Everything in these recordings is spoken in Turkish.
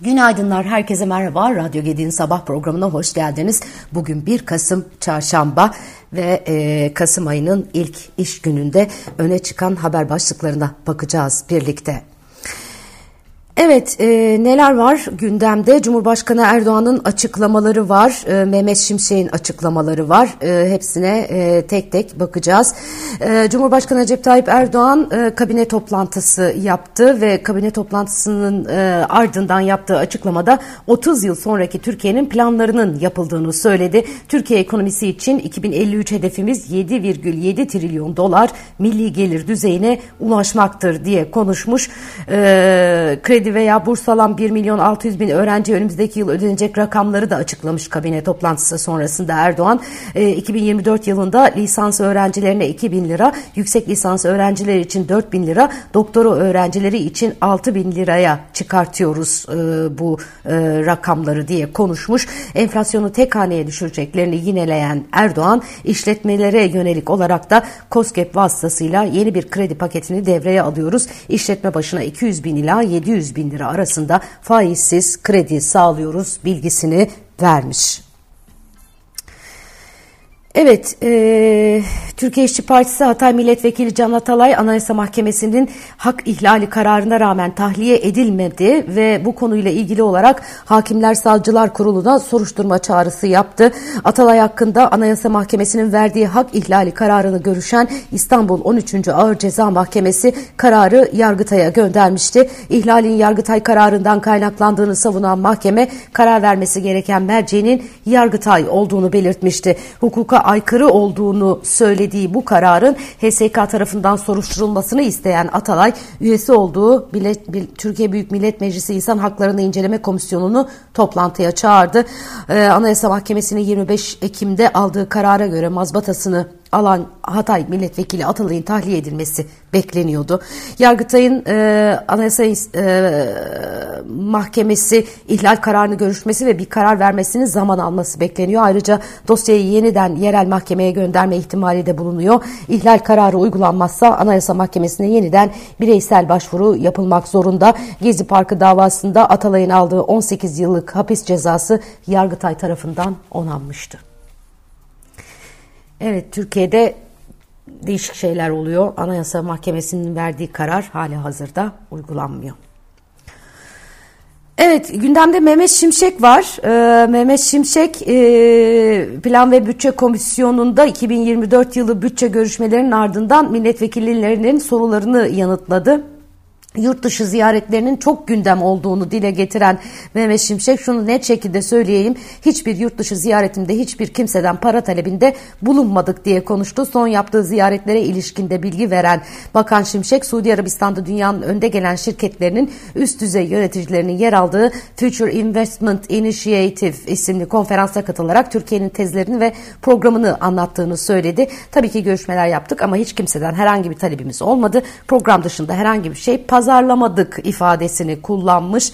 Günaydınlar, herkese merhaba. Radyo Gedi'nin sabah programına hoş geldiniz. Bugün 1 Kasım Çarşamba ve e, Kasım ayının ilk iş gününde öne çıkan haber başlıklarına bakacağız birlikte. Evet e, neler var gündemde? Cumhurbaşkanı Erdoğan'ın açıklamaları var e, Mehmet Şimşek'in açıklamaları var. E, hepsine e, tek tek bakacağız. E, Cumhurbaşkanı Recep Tayyip Erdoğan e, kabine toplantısı yaptı ve kabine toplantısının e, ardından yaptığı açıklamada 30 yıl sonraki Türkiye'nin planlarının yapıldığını söyledi. Türkiye ekonomisi için 2053 hedefimiz 7,7 trilyon dolar milli gelir düzeyine ulaşmaktır diye konuşmuş. E, kredi kredi veya burs alan 1 milyon 600 bin öğrenci önümüzdeki yıl ödenecek rakamları da açıklamış kabine toplantısı sonrasında Erdoğan. E, 2024 yılında lisans öğrencilerine 2 bin lira, yüksek lisans öğrencileri için 4 bin lira, doktora öğrencileri için 6 bin liraya çıkartıyoruz e, bu e, rakamları diye konuşmuş. Enflasyonu tek haneye düşüreceklerini yineleyen Erdoğan işletmelere yönelik olarak da COSGAP vasıtasıyla yeni bir kredi paketini devreye alıyoruz. İşletme başına 200 bin ila 700 bin lira arasında faizsiz kredi sağlıyoruz bilgisini vermiş. Evet, e, Türkiye İşçi Partisi Hatay Milletvekili Can Atalay Anayasa Mahkemesi'nin hak ihlali kararına rağmen tahliye edilmedi ve bu konuyla ilgili olarak Hakimler Savcılar Kurulu'na soruşturma çağrısı yaptı. Atalay hakkında Anayasa Mahkemesi'nin verdiği hak ihlali kararını görüşen İstanbul 13. Ağır Ceza Mahkemesi kararı Yargıtay'a göndermişti. İhlalin Yargıtay kararından kaynaklandığını savunan mahkeme karar vermesi gereken merceğinin Yargıtay olduğunu belirtmişti. Hukuka aykırı olduğunu söylediği bu kararın HSK tarafından soruşturulmasını isteyen Atalay, üyesi olduğu Türkiye Büyük Millet Meclisi İnsan Haklarını İnceleme Komisyonu'nu toplantıya çağırdı. Ee, Anayasa Mahkemesi'nin 25 Ekim'de aldığı karara göre mazbatasını alan Hatay milletvekili Atalay'ın tahliye edilmesi bekleniyordu. Yargıtay'ın e, Anayasa e, Mahkemesi ihlal kararını görüşmesi ve bir karar vermesinin zaman alması bekleniyor. Ayrıca dosyayı yeniden yerel mahkemeye gönderme ihtimali de bulunuyor. İhlal kararı uygulanmazsa Anayasa Mahkemesi'ne yeniden bireysel başvuru yapılmak zorunda. Gezi Parkı davasında Atalay'ın aldığı 18 yıllık hapis cezası Yargıtay tarafından onanmıştı. Evet Türkiye'de değişik şeyler oluyor. Anayasa Mahkemesi'nin verdiği karar hali hazırda uygulanmıyor. Evet gündemde Mehmet Şimşek var. Ee, Mehmet Şimşek e, Plan ve Bütçe Komisyonu'nda 2024 yılı bütçe görüşmelerinin ardından milletvekillerinin sorularını yanıtladı yurt dışı ziyaretlerinin çok gündem olduğunu dile getiren Mehmet Şimşek şunu net şekilde söyleyeyim. Hiçbir yurt dışı ziyaretimde hiçbir kimseden para talebinde bulunmadık diye konuştu. Son yaptığı ziyaretlere ilişkinde bilgi veren Bakan Şimşek, Suudi Arabistan'da dünyanın önde gelen şirketlerinin üst düzey yöneticilerinin yer aldığı Future Investment Initiative isimli konferansa katılarak Türkiye'nin tezlerini ve programını anlattığını söyledi. Tabii ki görüşmeler yaptık ama hiç kimseden herhangi bir talebimiz olmadı. Program dışında herhangi bir şey pazar pazarlamadık ifadesini kullanmış.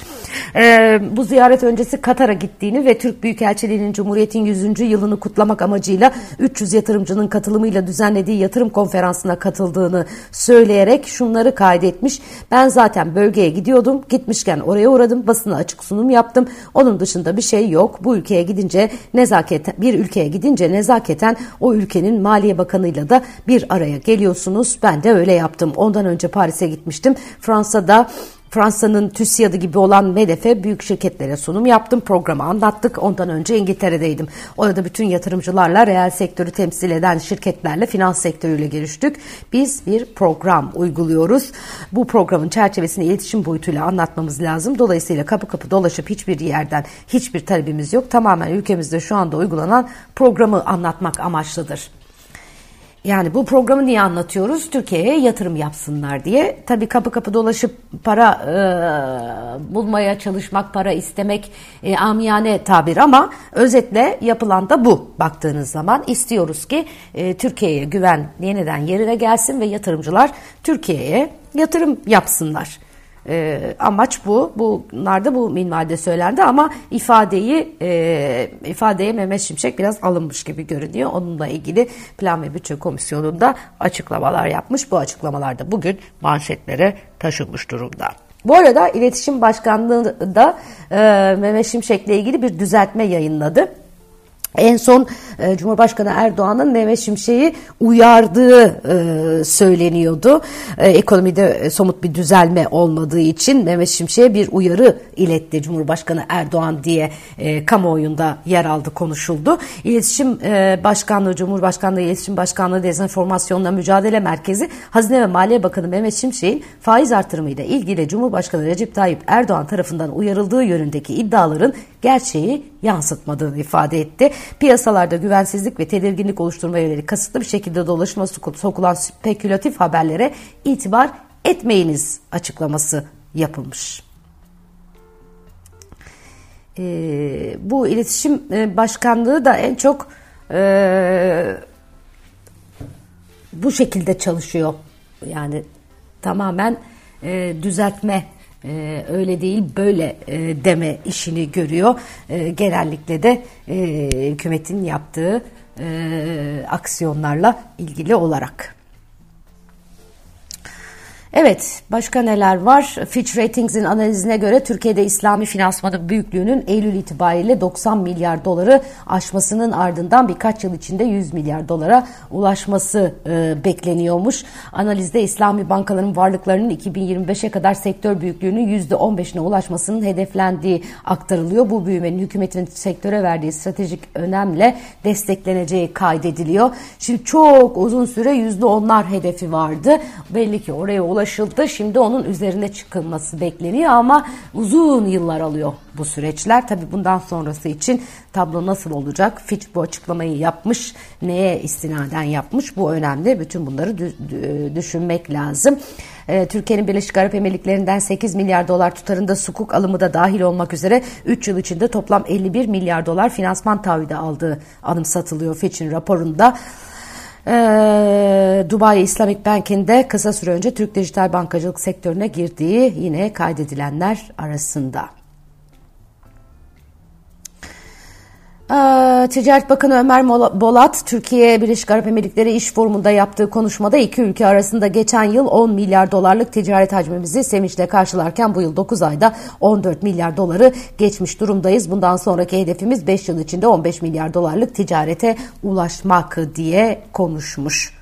E, bu ziyaret öncesi Katar'a gittiğini ve Türk Büyükelçiliği'nin Cumhuriyet'in 100. yılını kutlamak amacıyla 300 yatırımcının katılımıyla düzenlediği yatırım konferansına katıldığını söyleyerek şunları kaydetmiş. Ben zaten bölgeye gidiyordum. Gitmişken oraya uğradım. Basına açık sunum yaptım. Onun dışında bir şey yok. Bu ülkeye gidince nezaketen bir ülkeye gidince nezaketen o ülkenin Maliye Bakanı'yla da bir araya geliyorsunuz. Ben de öyle yaptım. Ondan önce Paris'e gitmiştim. Fransa Fransa'da Fransa'nın TÜSİAD'ı gibi olan MEDEF'e büyük şirketlere sunum yaptım. Programı anlattık. Ondan önce İngiltere'deydim. Orada bütün yatırımcılarla, reel sektörü temsil eden şirketlerle, finans sektörüyle görüştük. Biz bir program uyguluyoruz. Bu programın çerçevesini iletişim boyutuyla anlatmamız lazım. Dolayısıyla kapı kapı dolaşıp hiçbir yerden hiçbir talebimiz yok. Tamamen ülkemizde şu anda uygulanan programı anlatmak amaçlıdır. Yani bu programı niye anlatıyoruz? Türkiye'ye yatırım yapsınlar diye. Tabii kapı kapı dolaşıp para e, bulmaya çalışmak, para istemek e, amiyane tabir ama özetle yapılan da bu baktığınız zaman. istiyoruz ki e, Türkiye'ye güven yeniden yerine gelsin ve yatırımcılar Türkiye'ye yatırım yapsınlar. E, amaç bu. Bunlar da bu minvalde söylendi ama ifadeyi e, ifadeye Mehmet Şimşek biraz alınmış gibi görünüyor. Onunla ilgili Plan ve Bütçe Komisyonu'nda açıklamalar yapmış. Bu açıklamalar da bugün manşetlere taşınmış durumda. Bu arada İletişim Başkanlığı da e, Mehmet Şimşek'le ilgili bir düzeltme yayınladı. En son e, Cumhurbaşkanı Erdoğan'ın Mehmet Şimşek'i uyardığı e, söyleniyordu. E, ekonomide e, somut bir düzelme olmadığı için Mehmet Şimşek'e bir uyarı iletti Cumhurbaşkanı Erdoğan diye e, kamuoyunda yer aldı konuşuldu. İletişim e, Başkanlığı, Cumhurbaşkanlığı İletişim Başkanlığı Dezenformasyonla Mücadele Merkezi Hazine ve Maliye Bakanı Mehmet Şimşek'in faiz artırımıyla ilgili Cumhurbaşkanı Recep Tayyip Erdoğan tarafından uyarıldığı yönündeki iddiaların gerçeği yansıtmadığını ifade etti. Piyasalarda güvensizlik ve tedirginlik oluşturma yönelik kasıtlı bir şekilde dolaşıma sokulan spekülatif haberlere itibar etmeyiniz açıklaması yapılmış. Ee, bu iletişim e, başkanlığı da en çok e, bu şekilde çalışıyor. Yani tamamen e, düzeltme e, öyle değil böyle e, deme işini görüyor. E, genellikle de e, hükümetin yaptığı e, aksiyonlarla ilgili olarak. Evet, başka neler var? Fitch Ratings'in analizine göre Türkiye'de İslami finansmanın büyüklüğünün Eylül itibariyle 90 milyar doları aşmasının ardından birkaç yıl içinde 100 milyar dolara ulaşması e, bekleniyormuş. Analizde İslami bankaların varlıklarının 2025'e kadar sektör büyüklüğünün %15'ine ulaşmasının hedeflendiği aktarılıyor. Bu büyümenin hükümetin sektöre verdiği stratejik önemle destekleneceği kaydediliyor. Şimdi çok uzun süre %10'lar hedefi vardı. Belli ki oraya ulaşması ulaşıldı. Şimdi onun üzerine çıkılması bekleniyor ama uzun yıllar alıyor bu süreçler. Tabii bundan sonrası için tablo nasıl olacak? Fitch bu açıklamayı yapmış. Neye istinaden yapmış? Bu önemli. Bütün bunları düşünmek lazım. Ee, Türkiye'nin Birleşik Arap Emirlikleri'nden 8 milyar dolar tutarında sukuk alımı da dahil olmak üzere 3 yıl içinde toplam 51 milyar dolar finansman taahhüdü aldığı anımsatılıyor Fitch'in raporunda. Ee, Dubai Islamic Bank'in de kısa süre önce Türk dijital bankacılık sektörüne girdiği yine kaydedilenler arasında. Ticaret Bakanı Ömer Bolat, Türkiye Birleşik Arap Emirlikleri İş Forumu'nda yaptığı konuşmada iki ülke arasında geçen yıl 10 milyar dolarlık ticaret hacmimizi sevinçle karşılarken bu yıl 9 ayda 14 milyar doları geçmiş durumdayız. Bundan sonraki hedefimiz 5 yıl içinde 15 milyar dolarlık ticarete ulaşmak diye konuşmuş.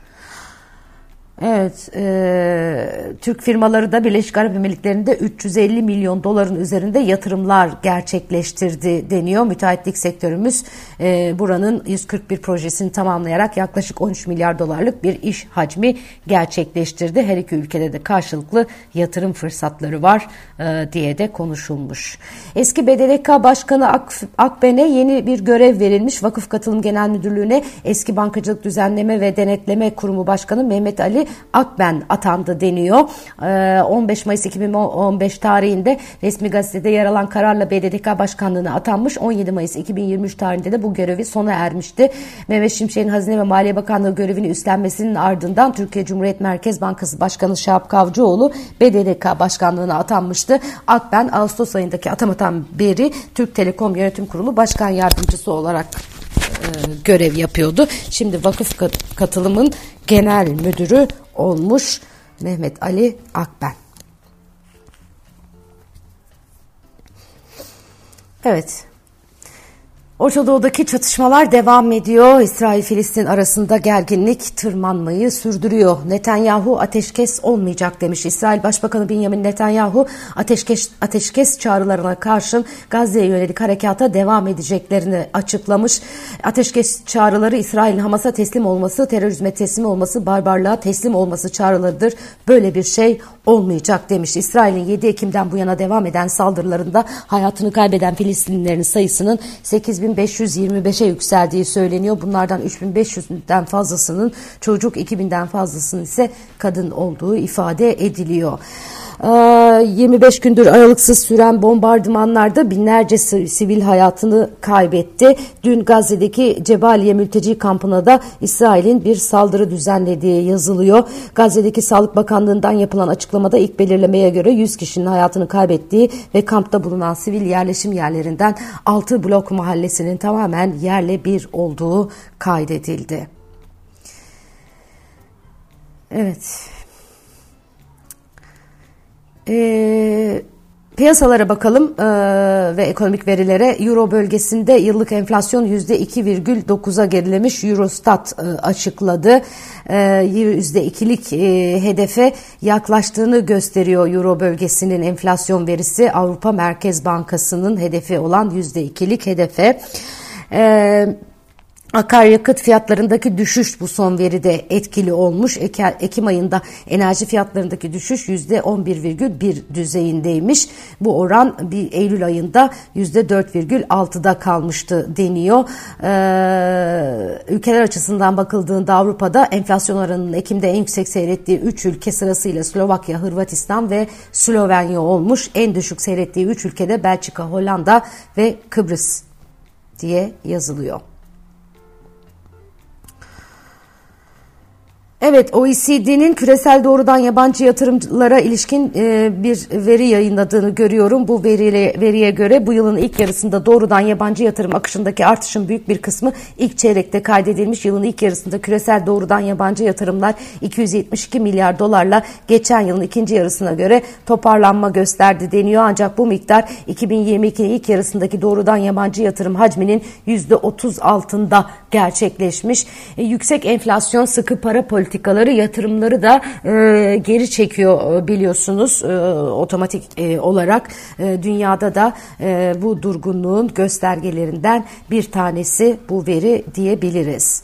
Evet, e, Türk firmaları da Birleşik Arap Emirlikleri'nde 350 milyon doların üzerinde yatırımlar gerçekleştirdi deniyor. Müteahhitlik sektörümüz e, buranın 141 projesini tamamlayarak yaklaşık 13 milyar dolarlık bir iş hacmi gerçekleştirdi. Her iki ülkede de karşılıklı yatırım fırsatları var e, diye de konuşulmuş. Eski BDDK Başkanı Ak, Akben'e yeni bir görev verilmiş. Vakıf Katılım Genel Müdürlüğü'ne eski Bankacılık Düzenleme ve Denetleme Kurumu Başkanı Mehmet Ali Akben atandı deniyor. 15 ee, Mayıs 2015 tarihinde resmi gazetede yer alan kararla BDDK Başkanlığı'na atanmış. 17 Mayıs 2023 tarihinde de bu görevi sona ermişti. Mehmet Şimşek'in Hazine ve Maliye Bakanlığı görevini üstlenmesinin ardından Türkiye Cumhuriyet Merkez Bankası Başkanı Şahap Kavcıoğlu BDDK Başkanlığı'na atanmıştı. Akben Ağustos ayındaki atamadan beri Türk Telekom Yönetim Kurulu Başkan Yardımcısı olarak e, görev yapıyordu. Şimdi vakıf katılımın genel müdürü olmuş Mehmet Ali Akben. Evet, Orta Doğu'daki çatışmalar devam ediyor. İsrail-Filistin arasında gerginlik tırmanmayı sürdürüyor. Netanyahu ateşkes olmayacak demiş. İsrail Başbakanı Benjamin Netanyahu ateşkes, ateşkes çağrılarına karşın Gazze'ye yönelik harekata devam edeceklerini açıklamış. Ateşkes çağrıları İsrail'in Hamas'a teslim olması, terörizme teslim olması, barbarlığa teslim olması çağrılarıdır. Böyle bir şey olmayacak demiş. İsrail'in 7 Ekim'den bu yana devam eden saldırılarında hayatını kaybeden Filistinlilerin sayısının 8525'e yükseldiği söyleniyor. Bunlardan 3500'den fazlasının çocuk, 2000'den fazlasının ise kadın olduğu ifade ediliyor. 25 gündür aralıksız süren bombardımanlarda binlerce sivil hayatını kaybetti. Dün Gazze'deki Cebaliye mülteci kampına da İsrail'in bir saldırı düzenlediği yazılıyor. Gazze'deki Sağlık Bakanlığı'ndan yapılan açıklamada ilk belirlemeye göre 100 kişinin hayatını kaybettiği ve kampta bulunan sivil yerleşim yerlerinden 6 blok mahallesinin tamamen yerle bir olduğu kaydedildi. Evet. Ee, piyasalara bakalım e, ve ekonomik verilere. Euro bölgesinde yıllık enflasyon %2,9'a gerilemiş. Eurostat e, açıkladı. E, %2'lik e, hedefe yaklaştığını gösteriyor Euro bölgesinin enflasyon verisi. Avrupa Merkez Bankası'nın hedefi olan %2'lik hedefe. Evet. Akaryakıt fiyatlarındaki düşüş bu son veride etkili olmuş. Ekim ayında enerji fiyatlarındaki düşüş %11,1 düzeyindeymiş. Bu oran bir Eylül ayında %4,6'da kalmıştı deniyor. Ee, ülkeler açısından bakıldığında Avrupa'da enflasyon oranının Ekim'de en yüksek seyrettiği 3 ülke sırasıyla Slovakya, Hırvatistan ve Slovenya olmuş. En düşük seyrettiği 3 ülkede Belçika, Hollanda ve Kıbrıs diye yazılıyor. Evet, OECD'nin küresel doğrudan yabancı yatırımlara ilişkin e, bir veri yayınladığını görüyorum. Bu veriyle, veriye göre bu yılın ilk yarısında doğrudan yabancı yatırım akışındaki artışın büyük bir kısmı ilk çeyrekte kaydedilmiş. Yılın ilk yarısında küresel doğrudan yabancı yatırımlar 272 milyar dolarla geçen yılın ikinci yarısına göre toparlanma gösterdi deniyor. Ancak bu miktar 2022'nin ilk yarısındaki doğrudan yabancı yatırım hacminin %30 altında gerçekleşmiş. E, yüksek enflasyon, sıkı para politikası politikaları yatırımları da e, geri çekiyor e, biliyorsunuz e, otomatik e, olarak e, dünyada da e, bu durgunluğun göstergelerinden bir tanesi bu veri diyebiliriz.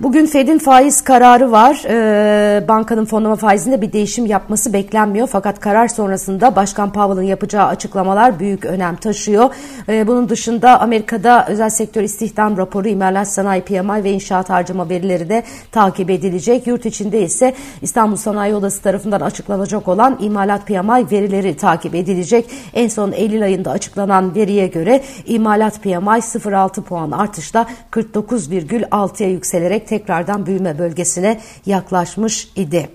Bugün Fed'in faiz kararı var. Ee, bankanın fonlama faizinde bir değişim yapması beklenmiyor. Fakat karar sonrasında Başkan Powell'ın yapacağı açıklamalar büyük önem taşıyor. Ee, bunun dışında Amerika'da özel sektör istihdam raporu, imalat sanayi PMI ve inşaat harcama verileri de takip edilecek. Yurt içinde ise İstanbul Sanayi Odası tarafından açıklanacak olan imalat PMI verileri takip edilecek. En son Eylül ayında açıklanan veriye göre imalat PMI 0.6 puan artışla 49,6'ya yükselerek tekrardan büyüme bölgesine yaklaşmış idi.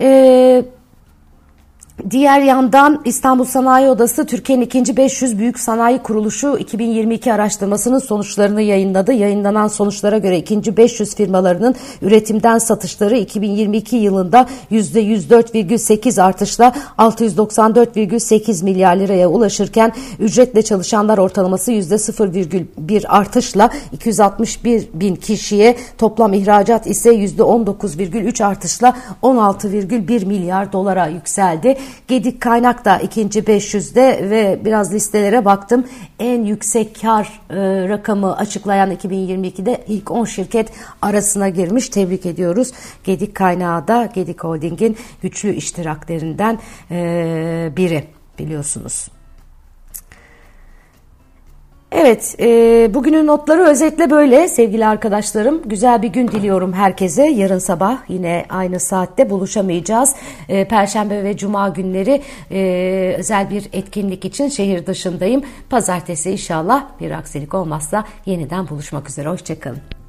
Eee Diğer yandan İstanbul Sanayi Odası Türkiye'nin ikinci 500 büyük sanayi kuruluşu 2022 araştırmasının sonuçlarını yayınladı. Yayınlanan sonuçlara göre ikinci 500 firmalarının üretimden satışları 2022 yılında %104,8 artışla 694,8 milyar liraya ulaşırken ücretle çalışanlar ortalaması %0,1 artışla 261 bin kişiye toplam ihracat ise %19,3 artışla 16,1 milyar dolara yükseldi. Gedik kaynak da ikinci 500'de ve biraz listelere baktım. En yüksek kar e, rakamı açıklayan 2022'de ilk 10 şirket arasına girmiş. Tebrik ediyoruz. Gedik kaynağı da Gedik Holding'in güçlü iştiraklerinden e, biri biliyorsunuz. Evet, e, bugünün notları özetle böyle sevgili arkadaşlarım. Güzel bir gün diliyorum herkese. Yarın sabah yine aynı saatte buluşamayacağız. E, Perşembe ve Cuma günleri e, özel bir etkinlik için şehir dışındayım. Pazartesi inşallah bir aksilik olmazsa yeniden buluşmak üzere. Hoşçakalın.